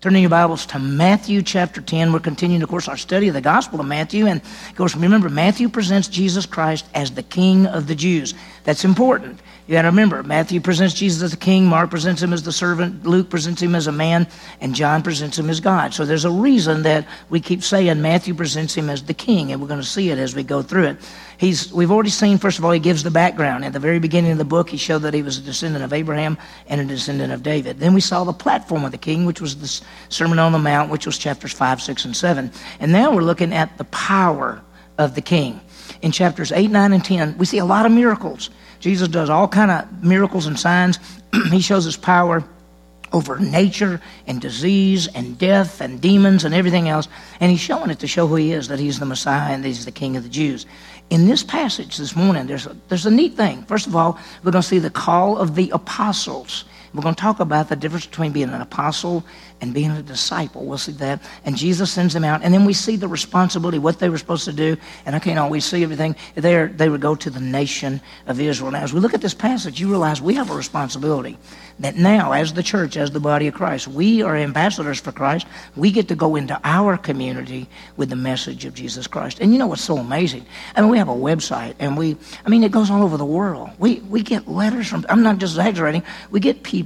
Turning your Bibles to Matthew chapter 10. We're continuing, of course, our study of the Gospel of Matthew. And, of course, remember, Matthew presents Jesus Christ as the King of the Jews. That's important. You got to remember, Matthew presents Jesus as the king, Mark presents him as the servant, Luke presents him as a man, and John presents him as God. So there's a reason that we keep saying Matthew presents him as the king, and we're going to see it as we go through it. He's, we've already seen, first of all, he gives the background. At the very beginning of the book, he showed that he was a descendant of Abraham and a descendant of David. Then we saw the platform of the king, which was the Sermon on the Mount, which was chapters 5, 6, and 7. And now we're looking at the power of the king. In chapters 8, 9, and 10, we see a lot of miracles. Jesus does all kind of miracles and signs. he shows his power over nature and disease and death and demons and everything else. And he's showing it to show who he is, that he's the Messiah and he's the King of the Jews. In this passage this morning, there's a, there's a neat thing. First of all, we're going to see the call of the apostles. We're going to talk about the difference between being an apostle and being a disciple. We'll see that. And Jesus sends them out. And then we see the responsibility, what they were supposed to do. And I can't always see everything. There, they would go to the nation of Israel. Now, as we look at this passage, you realize we have a responsibility that now, as the church, as the body of Christ, we are ambassadors for Christ. We get to go into our community with the message of Jesus Christ. And you know what's so amazing? I mean, we have a website, and we, I mean, it goes all over the world. We, we get letters from, I'm not just exaggerating, we get people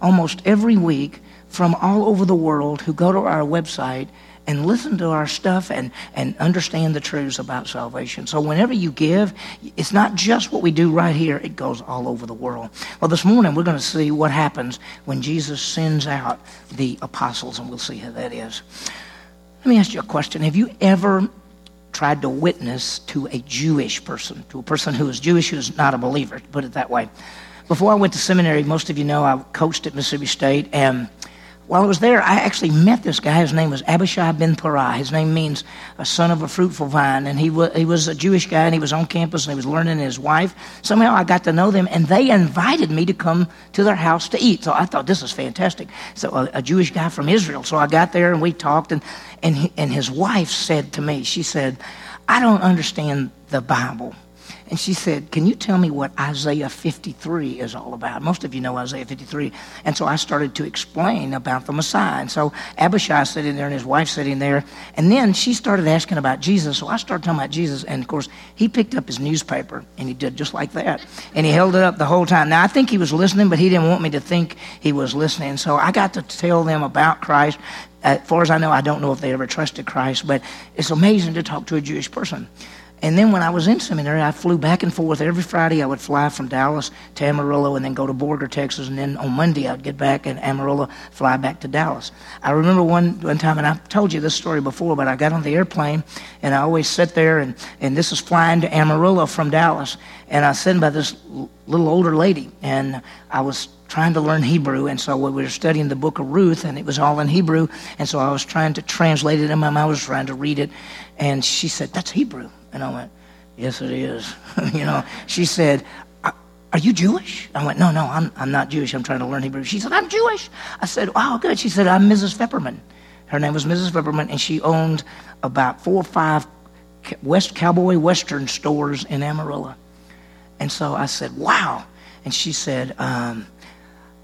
almost every week from all over the world who go to our website and listen to our stuff and, and understand the truths about salvation. So whenever you give, it's not just what we do right here, it goes all over the world. Well, this morning we're going to see what happens when Jesus sends out the apostles, and we'll see how that is. Let me ask you a question. Have you ever tried to witness to a Jewish person, to a person who is Jewish who is not a believer, put it that way? Before I went to seminary, most of you know I coached at Mississippi State, and while I was there, I actually met this guy. His name was Abishai ben Parah. His name means a son of a fruitful vine. And he, was, he was a Jewish guy, and he was on campus, and he was learning his wife. Somehow I got to know them, and they invited me to come to their house to eat. So I thought, this is fantastic. So a, a Jewish guy from Israel. So I got there, and we talked, and, and, he, and his wife said to me, she said, I don't understand the Bible. And she said, Can you tell me what Isaiah 53 is all about? Most of you know Isaiah 53. And so I started to explain about the Messiah. And so Abishai sitting there and his wife sitting there. And then she started asking about Jesus. So I started talking about Jesus. And of course, he picked up his newspaper and he did just like that. And he held it up the whole time. Now, I think he was listening, but he didn't want me to think he was listening. So I got to tell them about Christ. As far as I know, I don't know if they ever trusted Christ, but it's amazing to talk to a Jewish person. And then when I was in seminary, I flew back and forth every Friday. I would fly from Dallas to Amarillo and then go to Borger, Texas. And then on Monday, I'd get back in Amarillo, fly back to Dallas. I remember one, one time, and I've told you this story before, but I got on the airplane and I always sit there, and, and this is flying to Amarillo from Dallas. And I was sitting by this little older lady, and I was trying to learn Hebrew, and so we were studying the book of Ruth, and it was all in Hebrew, and so I was trying to translate it in my mind, I was trying to read it, and she said, That's Hebrew. And I went, Yes, it is. you know, she said, Are you Jewish? I went, No, no, I'm, I'm not Jewish. I'm trying to learn Hebrew. She said, I'm Jewish. I said, Oh, good. She said, I'm Mrs. Fepperman. Her name was Mrs. Fepperman, and she owned about four or five West Cowboy Western stores in Amarillo. And so I said, Wow. And she said, um,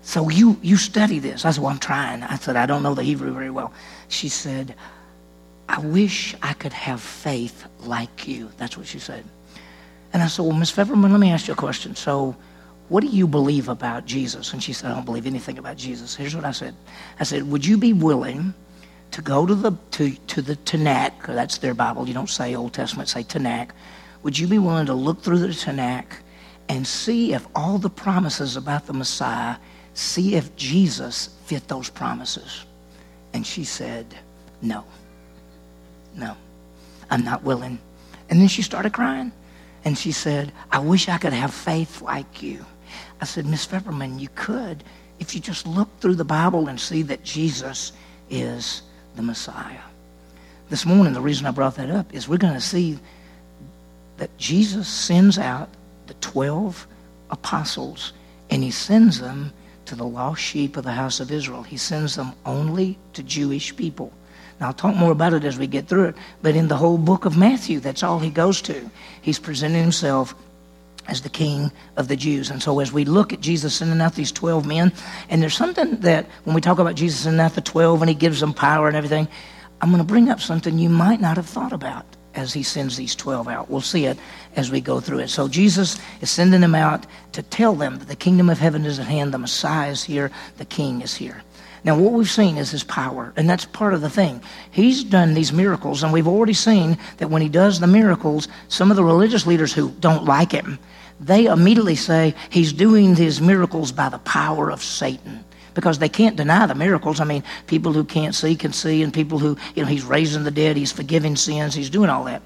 So you, you study this? I said, Well, I'm trying. I said, I don't know the Hebrew very well. She said, I wish I could have faith like you. That's what she said. And I said, Well, Miss Fepperman, let me ask you a question. So, what do you believe about Jesus? And she said, I don't believe anything about Jesus. Here's what I said I said, Would you be willing to go to the, to, to the Tanakh, that's their Bible, you don't say Old Testament, say Tanakh. Would you be willing to look through the Tanakh and see if all the promises about the Messiah, see if Jesus fit those promises? And she said, No. No, I'm not willing. And then she started crying. And she said, I wish I could have faith like you. I said, Miss Pepperman, you could if you just look through the Bible and see that Jesus is the Messiah. This morning, the reason I brought that up is we're going to see that Jesus sends out the 12 apostles and he sends them to the lost sheep of the house of Israel. He sends them only to Jewish people. Now, I'll talk more about it as we get through it, but in the whole book of Matthew, that's all he goes to. He's presenting himself as the king of the Jews. And so as we look at Jesus sending out these 12 men, and there's something that when we talk about Jesus sending out the 12 and he gives them power and everything, I'm going to bring up something you might not have thought about as he sends these 12 out. We'll see it as we go through it. So Jesus is sending them out to tell them that the kingdom of heaven is at hand, the Messiah is here, the king is here. Now, what we've seen is his power, and that's part of the thing. He's done these miracles, and we've already seen that when he does the miracles, some of the religious leaders who don't like him, they immediately say he's doing these miracles by the power of Satan because they can't deny the miracles. I mean, people who can't see can see, and people who, you know, he's raising the dead, he's forgiving sins, he's doing all that.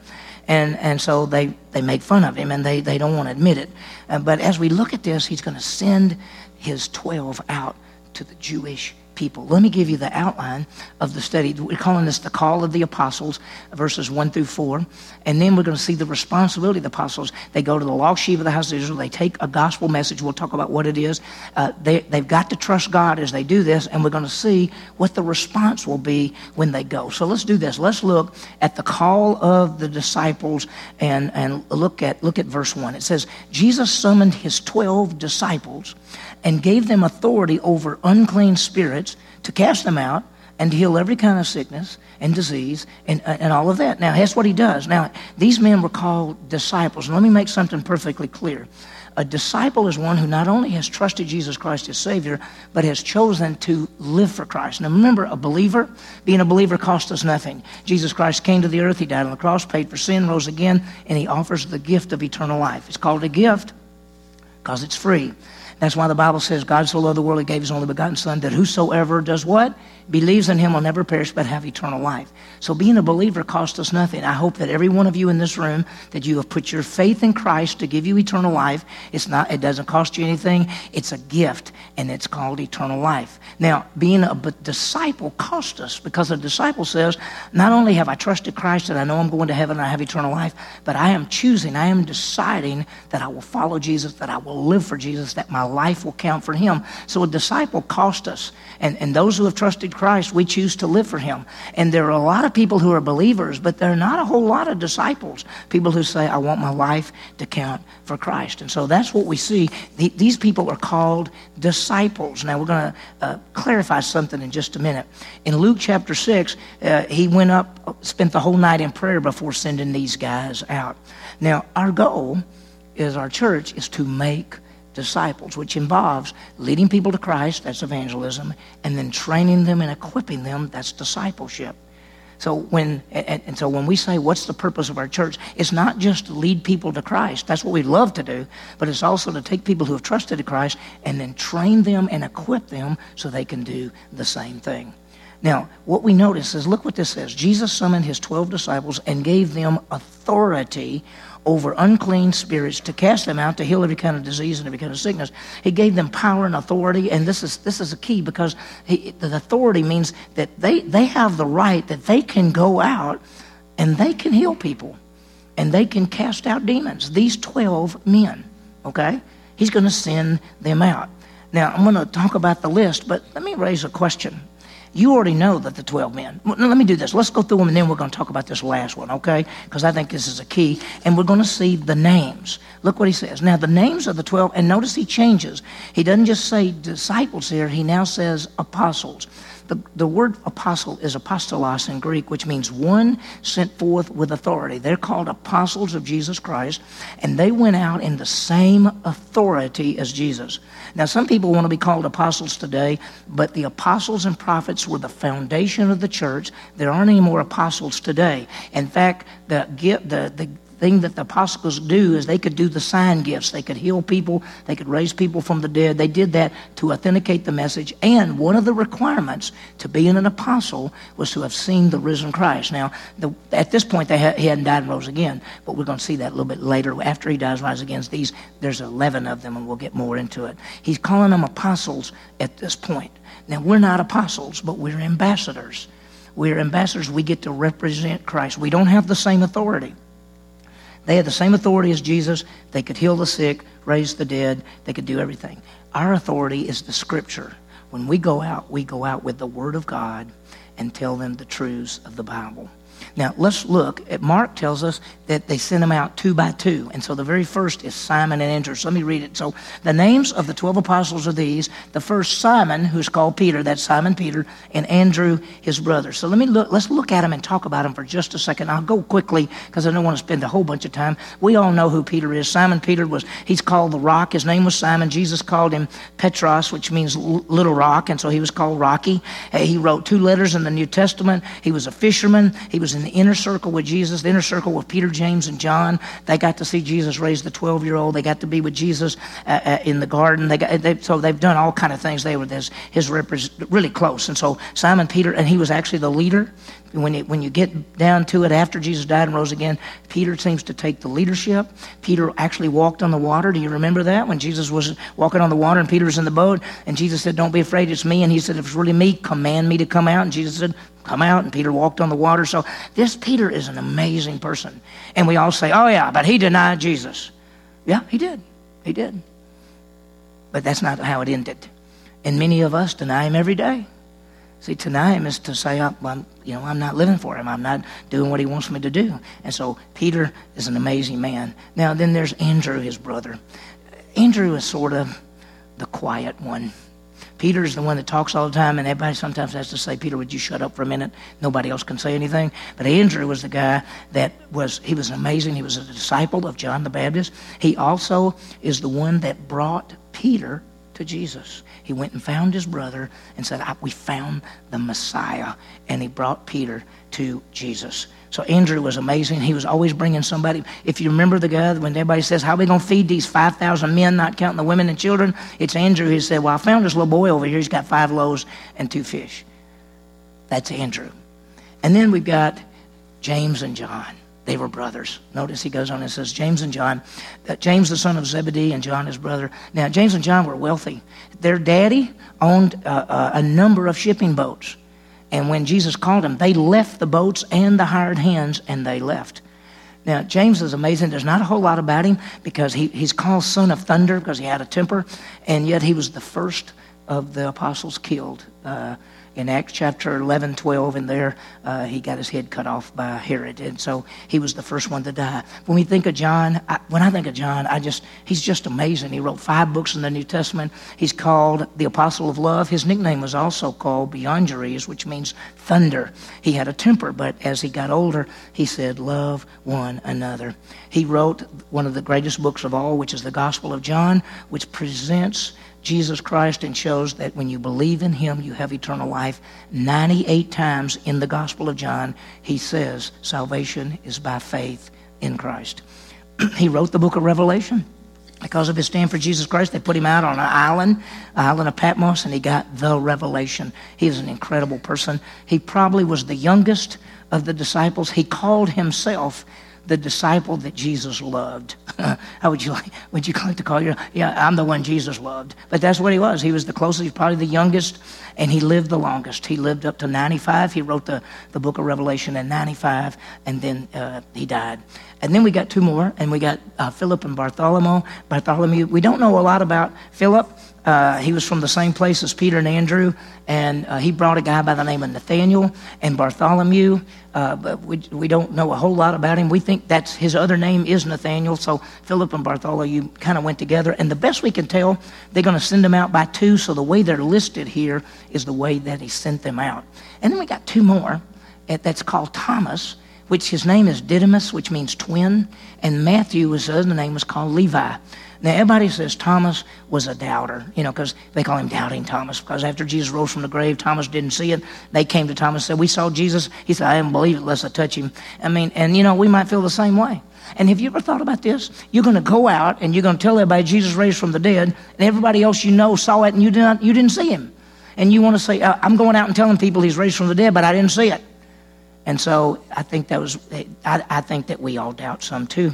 And, and so they, they make fun of him and they, they don't want to admit it. Uh, but as we look at this, he's going to send his 12 out to the Jewish people. Let me give you the outline of the study. We're calling this the call of the apostles, verses 1 through 4. And then we're going to see the responsibility of the apostles. They go to the lost sheep of the house of Israel. They take a gospel message. We'll talk about what it is. Uh, they, they've got to trust God as they do this, and we're going to see what the response will be when they go. So let's do this. Let's look at the call of the disciples and, and look, at, look at verse 1. It says, Jesus summoned his 12 disciples and gave them authority over unclean spirits to cast them out and to heal every kind of sickness and disease and, and all of that. Now, that's what he does. Now, these men were called disciples. And let me make something perfectly clear. A disciple is one who not only has trusted Jesus Christ as Savior, but has chosen to live for Christ. Now remember, a believer, being a believer cost us nothing. Jesus Christ came to the earth, He died on the cross, paid for sin, rose again, and He offers the gift of eternal life. It's called a gift because it's free. That's why the Bible says God so loved the world he gave his only begotten Son that whosoever does what? Believes in him will never perish but have eternal life. So being a believer costs us nothing. I hope that every one of you in this room that you have put your faith in Christ to give you eternal life. It's not it doesn't cost you anything. It's a gift and it's called eternal life. Now, being a disciple costs us because a disciple says, not only have I trusted Christ and I know I'm going to heaven and I have eternal life, but I am choosing, I am deciding that I will follow Jesus, that I will live for Jesus, that my life will count for him. So a disciple costs us. And, and those who have trusted Christ, we choose to live for Him. And there are a lot of people who are believers, but there are not a whole lot of disciples. People who say, I want my life to count for Christ. And so that's what we see. The, these people are called disciples. Now, we're going to uh, clarify something in just a minute. In Luke chapter 6, uh, he went up, spent the whole night in prayer before sending these guys out. Now, our goal is our church is to make disciples, which involves leading people to Christ, that's evangelism, and then training them and equipping them, that's discipleship. So when and, and, so when we say what's the purpose of our church, it's not just to lead people to Christ. That's what we love to do, but it's also to take people who have trusted in Christ and then train them and equip them so they can do the same thing. Now, what we notice is look what this says. Jesus summoned his 12 disciples and gave them authority over unclean spirits to cast them out to heal every kind of disease and every kind of sickness. He gave them power and authority, and this is this is a key because he, the authority means that they they have the right that they can go out and they can heal people and they can cast out demons. These twelve men, okay, he's going to send them out. Now I'm going to talk about the list, but let me raise a question. You already know that the 12 men. Let me do this. Let's go through them and then we're going to talk about this last one, okay? Because I think this is a key. And we're going to see the names. Look what he says. Now, the names of the 12, and notice he changes. He doesn't just say disciples here, he now says apostles. The, the word apostle is apostolos in Greek, which means one sent forth with authority. They're called apostles of Jesus Christ, and they went out in the same authority as Jesus. Now, some people want to be called apostles today, but the apostles and prophets were the foundation of the church. There aren't any more apostles today. In fact, the, the, the thing that the apostles do is they could do the sign gifts. They could heal people. They could raise people from the dead. They did that to authenticate the message. And one of the requirements to being an apostle was to have seen the risen Christ. Now, the, at this point, ha- he hadn't died and rose again, but we're going to see that a little bit later. After he dies and rises again, these, there's 11 of them, and we'll get more into it. He's calling them apostles at this point. Now, we're not apostles, but we're ambassadors. We're ambassadors. We get to represent Christ. We don't have the same authority. They had the same authority as Jesus. They could heal the sick, raise the dead, they could do everything. Our authority is the scripture. When we go out, we go out with the word of God and tell them the truths of the Bible. Now, let's look. At Mark tells us that they sent them out two by two. And so the very first is Simon and Andrew. So let me read it. So the names of the 12 apostles are these. The first, Simon, who's called Peter, that's Simon Peter, and Andrew, his brother. So let me look, let's look at them and talk about them for just a second. I'll go quickly because I don't want to spend a whole bunch of time. We all know who Peter is. Simon Peter was, he's called the rock. His name was Simon. Jesus called him Petros, which means little rock. And so he was called Rocky. He wrote two letters in the New Testament. He was a fisherman. He was in the inner circle with Jesus, the inner circle with Peter, James, and John. They got to see Jesus raise the 12 year old. They got to be with Jesus uh, uh, in the garden. They got, they, so they've done all kind of things. They were this, his really close. And so Simon Peter, and he was actually the leader. When when you get down to it, after Jesus died and rose again, Peter seems to take the leadership. Peter actually walked on the water. Do you remember that? When Jesus was walking on the water and Peter was in the boat, and Jesus said, Don't be afraid, it's me. And he said, If it's really me, command me to come out. And Jesus said, Come out. And Peter walked on the water. So this Peter is an amazing person. And we all say, Oh, yeah, but he denied Jesus. Yeah, he did. He did. But that's not how it ended. And many of us deny him every day. See, to deny him is to say, oh, well, you know, I'm not living for him. I'm not doing what he wants me to do. And so Peter is an amazing man. Now, then there's Andrew, his brother. Andrew is sort of the quiet one. Peter is the one that talks all the time, and everybody sometimes has to say, Peter, would you shut up for a minute? Nobody else can say anything. But Andrew was the guy that was, he was amazing. He was a disciple of John the Baptist. He also is the one that brought Peter to Jesus. He went and found his brother and said, We found the Messiah. And he brought Peter to Jesus. So Andrew was amazing. He was always bringing somebody. If you remember the guy when everybody says, How are we going to feed these 5,000 men, not counting the women and children? It's Andrew who said, Well, I found this little boy over here. He's got five loaves and two fish. That's Andrew. And then we've got James and John. They were brothers. Notice he goes on and says, James and John, uh, James the son of Zebedee and John his brother. Now, James and John were wealthy. Their daddy owned uh, uh, a number of shipping boats. And when Jesus called them, they left the boats and the hired hands and they left. Now, James is amazing. There's not a whole lot about him because he, he's called son of thunder because he had a temper, and yet he was the first of the apostles killed. Uh, in Acts chapter 11, 12, and there uh, he got his head cut off by Herod. And so he was the first one to die. When we think of John, I, when I think of John, I just, he's just amazing. He wrote five books in the New Testament. He's called the Apostle of Love. His nickname was also called Boanerges, which means thunder. He had a temper, but as he got older, he said, Love one another. He wrote one of the greatest books of all, which is the Gospel of John, which presents Jesus Christ and shows that when you believe in him, you have eternal life. 98 times in the Gospel of John, he says salvation is by faith in Christ. he wrote the book of Revelation. Because of his stand for Jesus Christ, they put him out on an island, island of Patmos, and he got the revelation. He is an incredible person. He probably was the youngest of the disciples. He called himself the disciple that Jesus loved. How would you like? Would you like to call you? Yeah, I'm the one Jesus loved. But that's what he was. He was the closest. He's probably the youngest, and he lived the longest. He lived up to 95. He wrote the, the book of Revelation in 95, and then uh, he died. And then we got two more, and we got uh, Philip and Bartholomew. Bartholomew. We don't know a lot about Philip. Uh, he was from the same place as Peter and Andrew, and uh, he brought a guy by the name of Nathaniel and Bartholomew. Uh, but we, we don't know a whole lot about him. We think that's his other name is Nathaniel. So Philip and Bartholomew kind of went together. And the best we can tell, they're going to send them out by two. So the way they're listed here is the way that he sent them out. And then we got two more that's called Thomas, which his name is Didymus, which means twin. And Matthew, his other name was called Levi. Now, everybody says Thomas was a doubter, you know, because they call him Doubting Thomas, because after Jesus rose from the grave, Thomas didn't see it. They came to Thomas and said, We saw Jesus. He said, I didn't believe it unless I touch him. I mean, and, you know, we might feel the same way. And have you ever thought about this? You're going to go out and you're going to tell everybody Jesus raised from the dead, and everybody else you know saw it and you, did not, you didn't see him. And you want to say, uh, I'm going out and telling people he's raised from the dead, but I didn't see it. And so I think that was, I, I think that we all doubt some too.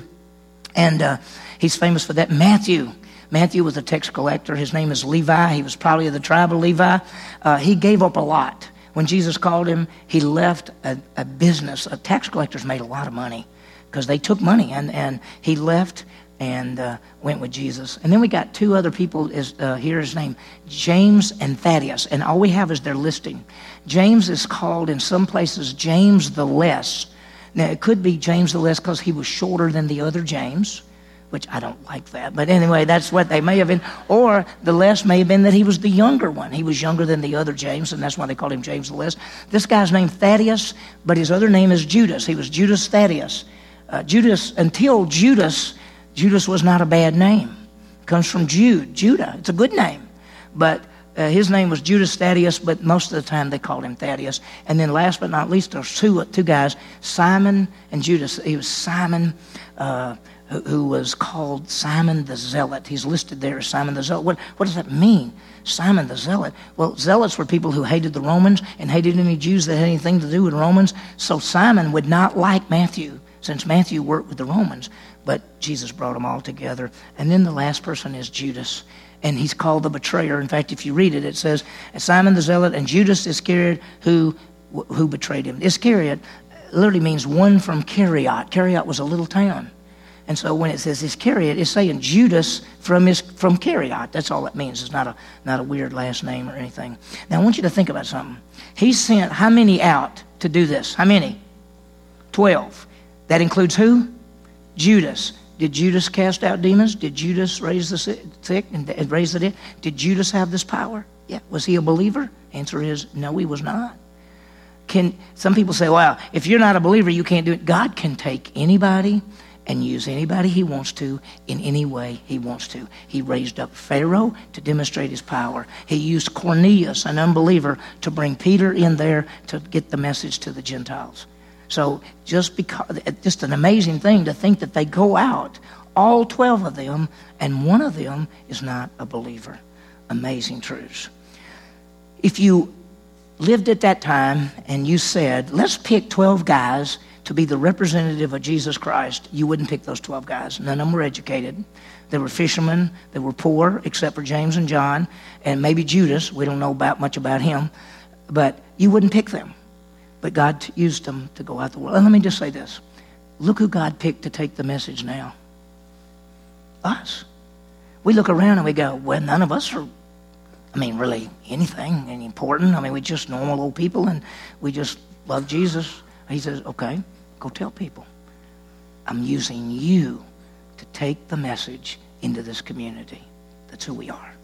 And uh, he's famous for that. Matthew. Matthew was a tax collector. His name is Levi. He was probably of the tribe of Levi. Uh, he gave up a lot. When Jesus called him, he left a, a business. Tax collectors made a lot of money because they took money, and, and he left and uh, went with Jesus. And then we got two other people. Is uh, here his name, James and Thaddeus, and all we have is their listing. James is called in some places James the Less Now, it could be James the Less because he was shorter than the other James, which I don't like that. But anyway, that's what they may have been. Or the Less may have been that he was the younger one. He was younger than the other James, and that's why they called him James the Less. This guy's named Thaddeus, but his other name is Judas. He was Judas Thaddeus. Uh, Judas, until Judas, Judas was not a bad name. It comes from Jude, Judah. It's a good name. But uh, his name was Judas Thaddeus, but most of the time they called him Thaddeus. And then last but not least, there's two, two guys, Simon and Judas. He was Simon, uh, who, was called Simon the Zealot. He's listed there as Simon the Zealot. What, what does that mean? Simon the Zealot. Well, zealots were people who hated the Romans and hated any Jews that had anything to do with Romans. So Simon would not like Matthew, since Matthew worked with the Romans. But Jesus brought them all together. And then the last person is Judas and he's called the betrayer. In fact, if you read it, it says Simon the Zealot and Judas Iscariot who who betrayed him. Iscariot literally means one from Kerioth. Kerioth was a little town. And so when it says Iscariot, it's saying Judas from, his, from Kerioth. That's all it means. It's not a, not a weird last name or anything. Now, I want you to think about something. He sent how many out to do this? How many? Twelve. That includes who? Judas. Did Judas cast out demons? Did Judas raise the sick and raise the dead? Did Judas have this power? Yeah. Was he a believer? Answer is no, he was not. Can some people say, well, if you're not a believer, you can't do it. God can take anybody and use anybody he wants to in any way he wants to. He raised up Pharaoh to demonstrate his power. He used Cornelius, an unbeliever, to bring Peter in there to get the message to the Gentiles. So just because, just an amazing thing to think that they go out, all 12 of them, and one of them is not a believer. Amazing truths. If you lived at that time and you said, let's pick 12 guys to be the representative of Jesus Christ, you wouldn't pick those 12 guys. None of them were educated. They were fishermen. They were poor, except for James and John, and maybe Judas. We don't know about much about him, but you wouldn't pick them. But God used them to go out the world. And let me just say this. Look who God picked to take the message now. Us. We look around and we go, well, none of us are, I mean, really anything any important. I mean, we're just normal old people and we just love Jesus. He says, okay, go tell people. I'm using you to take the message into this community. That's who we are.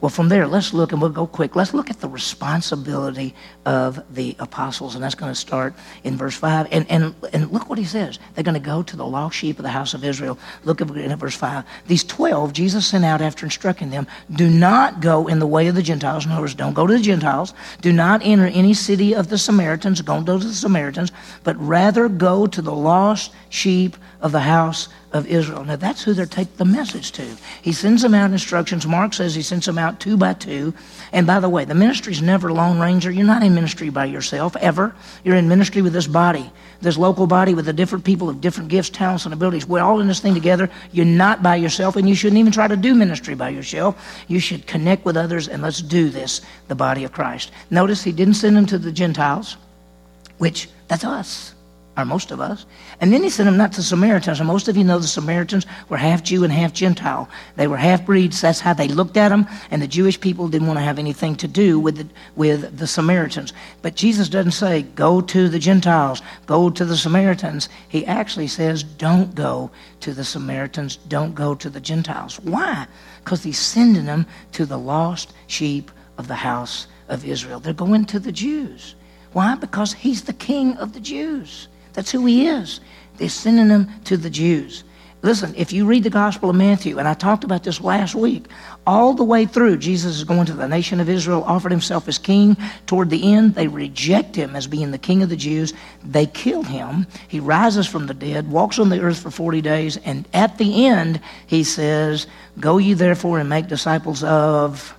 Well, from there, let's look, and we'll go quick. Let's look at the responsibility of the apostles, and that's going to start in verse 5. And, and, and look what he says. They're going to go to the lost sheep of the house of Israel. Look at verse 5. These 12, Jesus sent out after instructing them, do not go in the way of the Gentiles. In other words, don't go to the Gentiles. Do not enter any city of the Samaritans. Don't go to the Samaritans, but rather go to the lost sheep of the house of Israel. Now, that's who they're taking the message to. He sends them out instructions. Mark says he sends them out two by two. And by the way, the ministry is never Lone Ranger. You're not in ministry by yourself, ever. You're in ministry with this body, this local body with the different people of different gifts, talents, and abilities. We're all in this thing together. You're not by yourself, and you shouldn't even try to do ministry by yourself. You should connect with others, and let's do this, the body of Christ. Notice he didn't send them to the Gentiles, which that's us most of us. And then he sent them not to Samaritans. And most of you know the Samaritans were half Jew and half Gentile. They were half breeds. That's how they looked at them. And the Jewish people didn't want to have anything to do with the, with the Samaritans. But Jesus doesn't say, go to the Gentiles, go to the Samaritans. He actually says, don't go to the Samaritans, don't go to the Gentiles. Why? Because he's sending them to the lost sheep of the house of Israel. They're going to the Jews. Why? Because he's the king of the Jews. That's who he is. They're sending him to the Jews. Listen, if you read the Gospel of Matthew, and I talked about this last week, all the way through, Jesus is going to the nation of Israel, offered himself as king. Toward the end, they reject him as being the king of the Jews. They kill him. He rises from the dead, walks on the earth for 40 days, and at the end, he says, Go ye therefore and make disciples of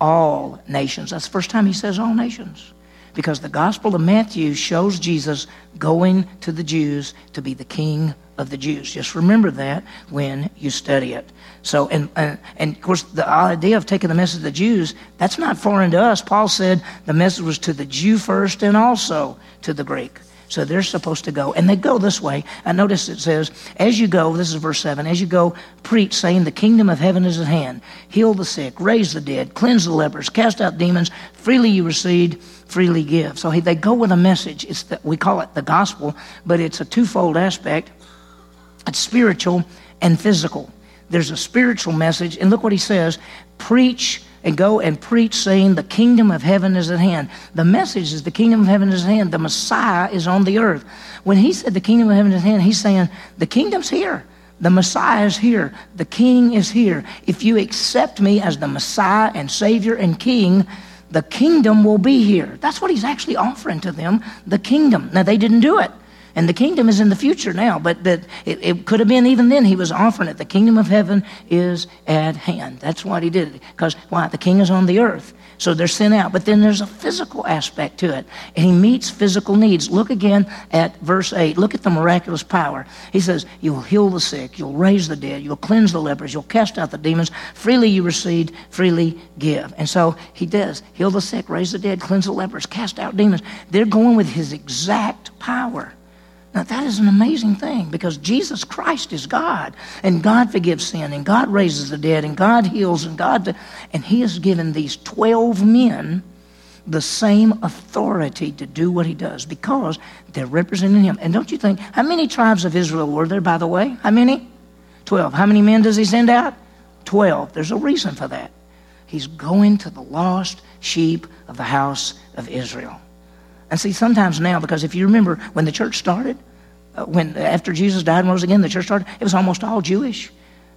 all nations. That's the first time he says all nations because the Gospel of Matthew shows Jesus going to the Jews to be the king of the Jews. Just remember that when you study it. So, and, and, and, of course, the idea of taking the message to the Jews, that's not foreign to us. Paul said the message was to the Jew first and also to the Greek. So they're supposed to go. And they go this way. I notice it says, As you go, this is verse 7, as you go, preach, saying, The kingdom of heaven is at hand. Heal the sick, raise the dead, cleanse the lepers, cast out demons. Freely you receive, freely give. So they go with a message. It's the, we call it the gospel, but it's a twofold aspect it's spiritual and physical. There's a spiritual message. And look what he says preach and go and preach, saying, The kingdom of heaven is at hand. The message is the kingdom of heaven is at hand. The Messiah is on the earth. When he said the kingdom of heaven is at hand, he's saying, The kingdom's here. The Messiah is here. The King is here. If you accept me as the Messiah and Savior and King, the kingdom will be here. That's what he's actually offering to them the kingdom. Now, they didn't do it. And the kingdom is in the future now, but that it, it, could have been even then he was offering it. The kingdom of heaven is at hand. That's what he did. Because why? The king is on the earth. So they're sent out. But then there's a physical aspect to it. And he meets physical needs. Look again at verse 8. Look at the miraculous power. He says, You'll heal the sick, you'll raise the dead, you'll cleanse the lepers, you'll cast out the demons. Freely you receive, freely give. And so he does heal the sick, raise the dead, cleanse the lepers, cast out demons. They're going with his exact power. Now, that is an amazing thing because Jesus Christ is God, and God forgives sin, and God raises the dead, and God heals, and God. And He has given these 12 men the same authority to do what He does because they're representing Him. And don't you think, how many tribes of Israel were there, by the way? How many? 12. How many men does He send out? 12. There's a reason for that. He's going to the lost sheep of the house of Israel. And see, sometimes now, because if you remember when the church started, uh, when after Jesus died and rose again, the church started, it was almost all Jewish.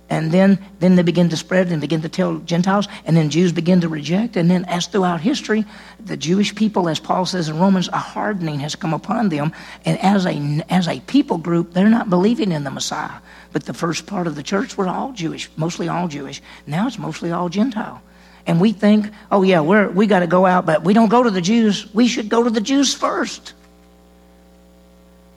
And then, then they begin to spread and begin to tell Gentiles, and then Jews begin to reject. And then, as throughout history, the Jewish people, as Paul says in Romans, a hardening has come upon them. And as a, as a people group, they're not believing in the Messiah. But the first part of the church were all Jewish, mostly all Jewish. Now it's mostly all Gentile and we think, oh, yeah, we're, we got to go out, but we don't go to the Jews. We should go to the Jews first.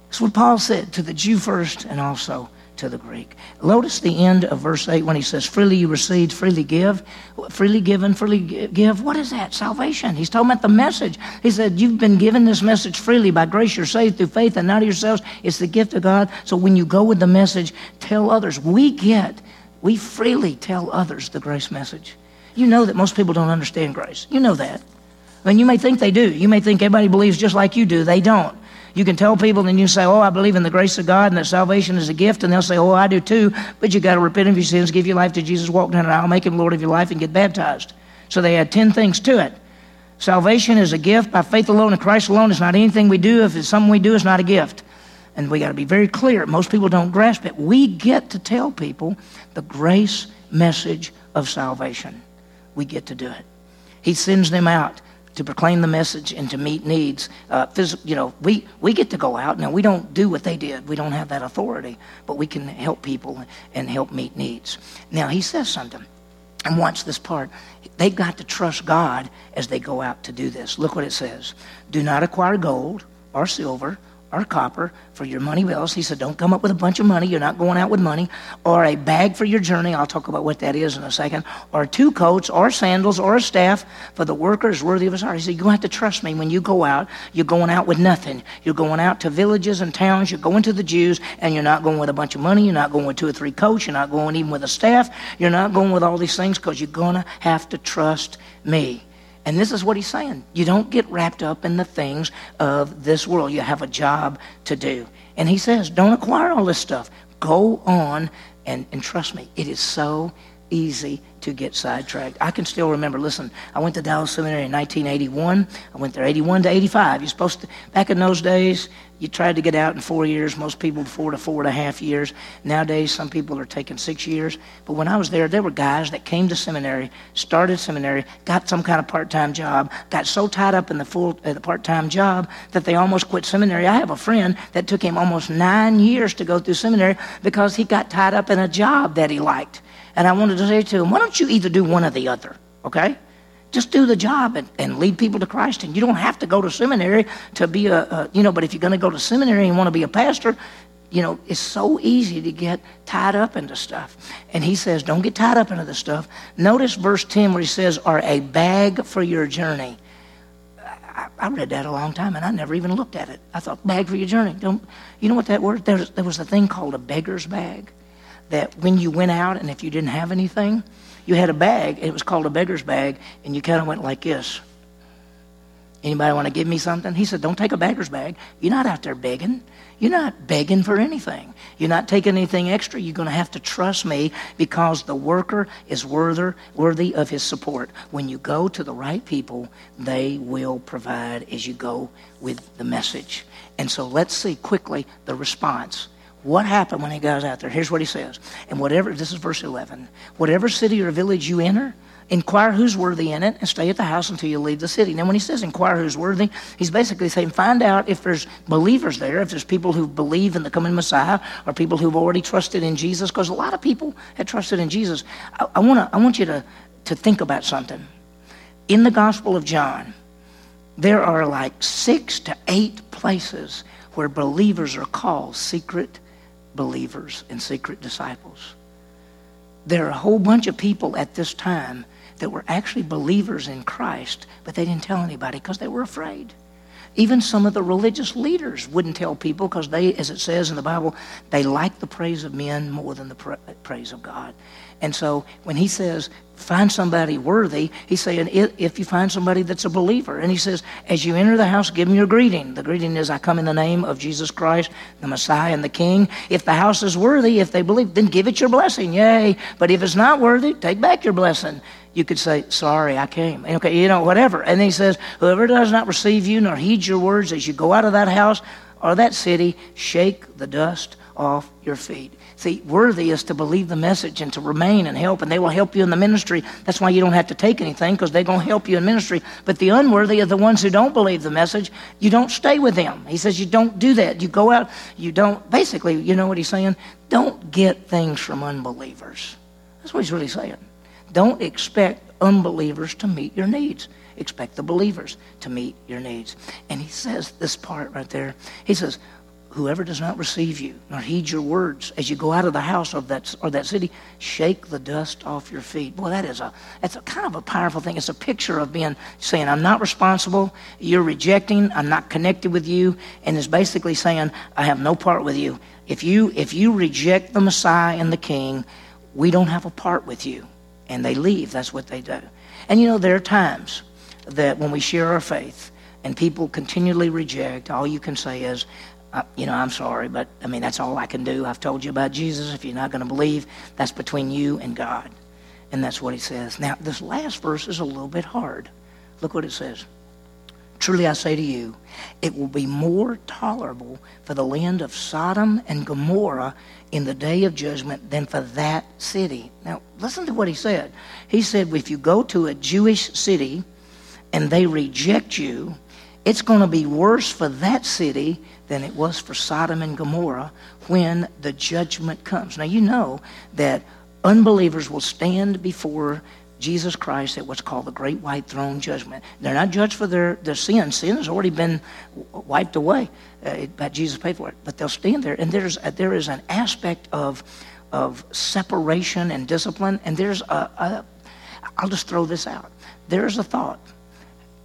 That's what Paul said to the Jew first and also to the Greek. Notice the end of verse 8 when he says, Freely you received, freely give. Freely given, freely give. What is that? Salvation. He's talking about the message. He said, You've been given this message freely. By grace you're saved through faith and not of yourselves. It's the gift of God. So when you go with the message, tell others. We get, we freely tell others the grace message. You know that most people don't understand grace. You know that. I mean, you may think they do. You may think everybody believes just like you do. They don't. You can tell people, and you say, Oh, I believe in the grace of God and that salvation is a gift. And they'll say, Oh, I do too. But you got to repent of your sins, give your life to Jesus, walk down an aisle, make him Lord of your life, and get baptized. So they add 10 things to it. Salvation is a gift by faith alone in Christ alone. It's not anything we do. If it's something we do, it's not a gift. And we got to be very clear. Most people don't grasp it. We get to tell people the grace message of salvation we get to do it. He sends them out to proclaim the message and to meet needs. Uh, phys- you know, we, we get to go out. Now, we don't do what they did. We don't have that authority, but we can help people and help meet needs. Now, he says something. And watch this part. They've got to trust God as they go out to do this. Look what it says. Do not acquire gold or silver or copper for your money bills. He said, Don't come up with a bunch of money. You're not going out with money. Or a bag for your journey. I'll talk about what that is in a second. Or two coats, or sandals, or a staff for the worker is worthy of his heart. He said, You're going to have to trust me when you go out. You're going out with nothing. You're going out to villages and towns. You're going to the Jews, and you're not going with a bunch of money. You're not going with two or three coats. You're not going even with a staff. You're not going with all these things because you're going to have to trust me. And this is what he's saying. You don't get wrapped up in the things of this world. You have a job to do. And he says, don't acquire all this stuff. Go on and, and trust me. It is so easy to get sidetracked. I can still remember, listen, I went to Dallas Seminary in 1981. I went there 81 to 85. You're supposed to, back in those days, you tried to get out in four years. Most people four to four and a half years. Nowadays, some people are taking six years. But when I was there, there were guys that came to seminary, started seminary, got some kind of part-time job, got so tied up in the full uh, the part-time job that they almost quit seminary. I have a friend that took him almost nine years to go through seminary because he got tied up in a job that he liked. And I wanted to say to him, why don't you either do one or the other, okay? Just do the job and, and lead people to Christ. And you don't have to go to seminary to be a, a you know, but if you're going to go to seminary and want to be a pastor, you know, it's so easy to get tied up into stuff. And he says, don't get tied up into the stuff. Notice verse 10 where he says, are a bag for your journey. I read that a long time and I never even looked at it. I thought, bag for your journey. Don't, you know what that word? There was, there was a thing called a beggar's bag that when you went out and if you didn't have anything, you had a bag. It was called a beggar's bag and you kind of went like this. Anybody want to give me something? He said, Don't take a beggar's bag. You're not out there begging. You're not begging for anything. You're not taking anything extra. You're going to have to trust me because the worker is worthy, worthy of his support. When you go to the right people, they will provide as you go with the message. And so let's see quickly the response. What happened when he goes out there? Here's what he says. And whatever, this is verse 11, whatever city or village you enter, Inquire who's worthy in it and stay at the house until you leave the city. Now, when he says inquire who's worthy, he's basically saying find out if there's believers there, if there's people who believe in the coming Messiah or people who've already trusted in Jesus, because a lot of people had trusted in Jesus. I, I, wanna, I want you to, to think about something. In the Gospel of John, there are like six to eight places where believers are called secret believers and secret disciples. There are a whole bunch of people at this time that were actually believers in Christ, but they didn't tell anybody because they were afraid. Even some of the religious leaders wouldn't tell people because they, as it says in the Bible, they like the praise of men more than the pra- praise of God. And so when he says, find somebody worthy, he's saying, if you find somebody that's a believer. And he says, as you enter the house, give them your greeting. The greeting is, I come in the name of Jesus Christ, the Messiah and the King. If the house is worthy, if they believe, then give it your blessing. Yay. But if it's not worthy, take back your blessing you could say, Sorry, I came. Okay, you know, whatever. And he says, Whoever does not receive you nor heed your words as you go out of that house or that city, shake the dust off your feet. See, worthy is to believe the message and to remain and help, and they will help you in the ministry. That's why you don't have to take anything because they're going to help you in ministry. But the unworthy are the ones who don't believe the message. You don't stay with them. He says you don't do that. You go out, you don't, basically, you know what he's saying? Don't get things from unbelievers. That's what he's really saying. Don't expect unbelievers to meet your needs. Expect the believers to meet your needs. And he says this part right there. He says, Whoever does not receive you nor heed your words as you go out of the house of that or that city, shake the dust off your feet. Boy, that is a that's a kind of a powerful thing. It's a picture of being saying, I'm not responsible, you're rejecting, I'm not connected with you, and it's basically saying, I have no part with you. If you if you reject the Messiah and the King, we don't have a part with you and they leave. That's what they do. And you know, there are times that when we share our faith and people continually reject, all you can say is, uh, you know, I'm sorry, but I mean, that's all I can do. I've told you about Jesus. If you're not going to believe, that's between you and God. And that's what he says. Now, this last verse is a little bit hard. Look what it says. Truly I say to you, it will be more tolerable for the land of Sodom and Gomorrah in the day of judgment than for that city. Now, listen to what he said. He said, if you go to a Jewish city and they reject you, it's going to be worse for that city than it was for Sodom and Gomorrah when the judgment comes. Now, you know that unbelievers will stand before Jesus Christ at what's called the Great White Throne Judgment. They're not judged for their, their sin. Sin has already been wiped away. Uh, but Jesus paid for it. But they'll stand there, and there's a, there is an aspect of of separation and discipline. And there's a, a I'll just throw this out. There's a thought.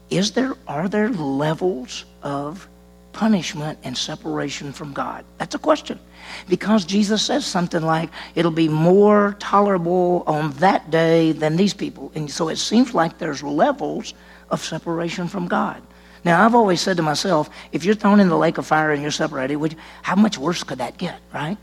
Is there are there levels of punishment and separation from God? That's a question. Because Jesus says something like, it'll be more tolerable on that day than these people. And so it seems like there's levels of separation from God. Now, I've always said to myself, if you're thrown in the lake of fire and you're separated, would, how much worse could that get, right?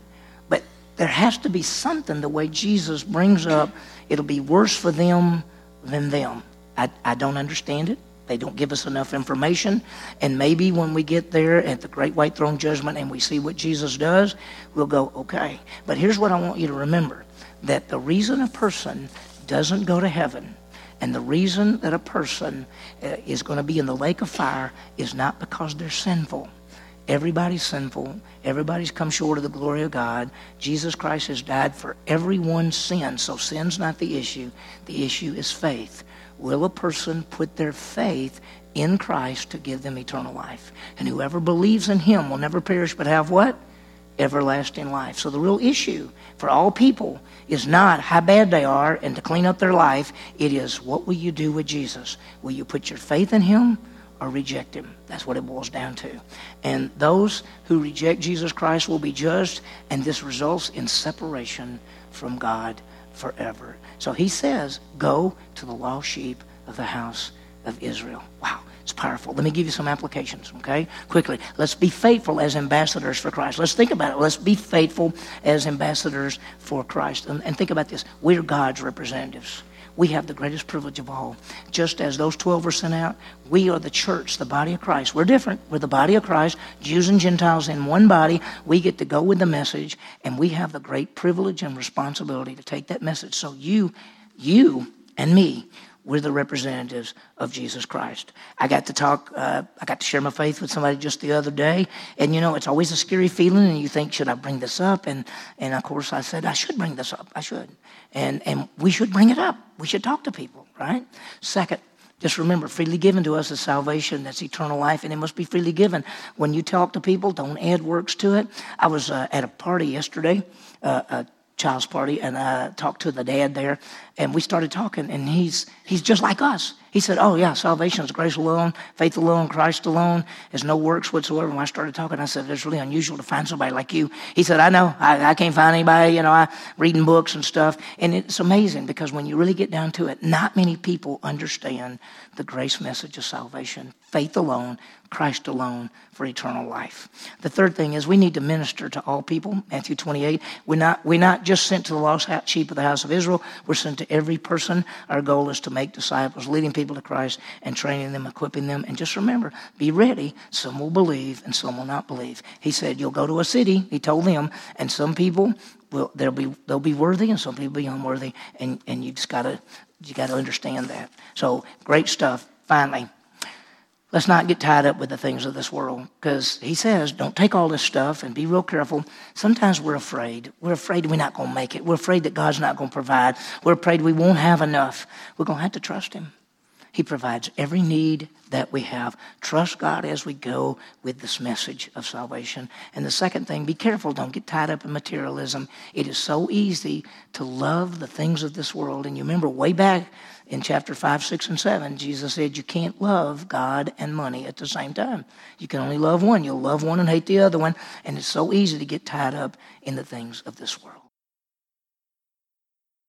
But there has to be something the way Jesus brings up, it'll be worse for them than them. I, I don't understand it. They don't give us enough information. And maybe when we get there at the great white throne judgment and we see what Jesus does, we'll go, okay. But here's what I want you to remember that the reason a person doesn't go to heaven and the reason that a person uh, is going to be in the lake of fire is not because they're sinful. Everybody's sinful. Everybody's come short of the glory of God. Jesus Christ has died for everyone's sin. So sin's not the issue. The issue is faith. Will a person put their faith in Christ to give them eternal life? And whoever believes in him will never perish but have what? Everlasting life. So the real issue for all people is not how bad they are and to clean up their life. It is what will you do with Jesus? Will you put your faith in him or reject him. That's what it boils down to. And those who reject Jesus Christ will be judged, and this results in separation from God forever. So he says, Go to the lost sheep of the house of Israel. Wow. It's powerful. Let me give you some applications, okay? Quickly. Let's be faithful as ambassadors for Christ. Let's think about it. Let's be faithful as ambassadors for Christ. And, and think about this. We're God's representatives we have the greatest privilege of all. Just as those 12 were sent out, we are the church, the body of Christ. We're different. We're the body of Christ, Jews and Gentiles in one body. We get to go with the message, and we have the great privilege and responsibility to take that message. So you, you and me, we're the representatives of Jesus Christ. I got to talk, uh, I got to share my faith with somebody just the other day. And you know, it's always a scary feeling, and you think, should I bring this up? And, and of course, I said, I should bring this up. I should. And, and we should bring it up. We should talk to people, right? Second, just remember, freely given to us is salvation. That's eternal life, and it must be freely given. When you talk to people, don't add works to it. I was uh, at a party yesterday, uh, a child's party, and I talked to the dad there, and we started talking, and he's he's just like us. He said, "Oh yeah, salvation is grace alone, faith alone, Christ alone. There's no works whatsoever." When I started talking, I said, "It's really unusual to find somebody like you." He said, "I know. I, I can't find anybody. You know, I reading books and stuff, and it's amazing because when you really get down to it, not many people understand the grace message of salvation, faith alone, Christ alone for eternal life. The third thing is we need to minister to all people. Matthew 28. We're not, we're not just sent to the lost sheep of the house of Israel. We're sent to every person. Our goal is to make disciples, leading people to Christ and training them, equipping them. And just remember, be ready. Some will believe and some will not believe. He said, you'll go to a city, he told them, and some people will, they'll be, they'll be worthy and some people will be unworthy. And, and you just gotta, you gotta understand that. So great stuff. Finally, Let's not get tied up with the things of this world because he says, don't take all this stuff and be real careful. Sometimes we're afraid. We're afraid we're not going to make it. We're afraid that God's not going to provide. We're afraid we won't have enough. We're going to have to trust him. He provides every need that we have. Trust God as we go with this message of salvation. And the second thing, be careful. Don't get tied up in materialism. It is so easy to love the things of this world. And you remember way back in chapter 5, 6, and 7, Jesus said you can't love God and money at the same time. You can only love one. You'll love one and hate the other one. And it's so easy to get tied up in the things of this world.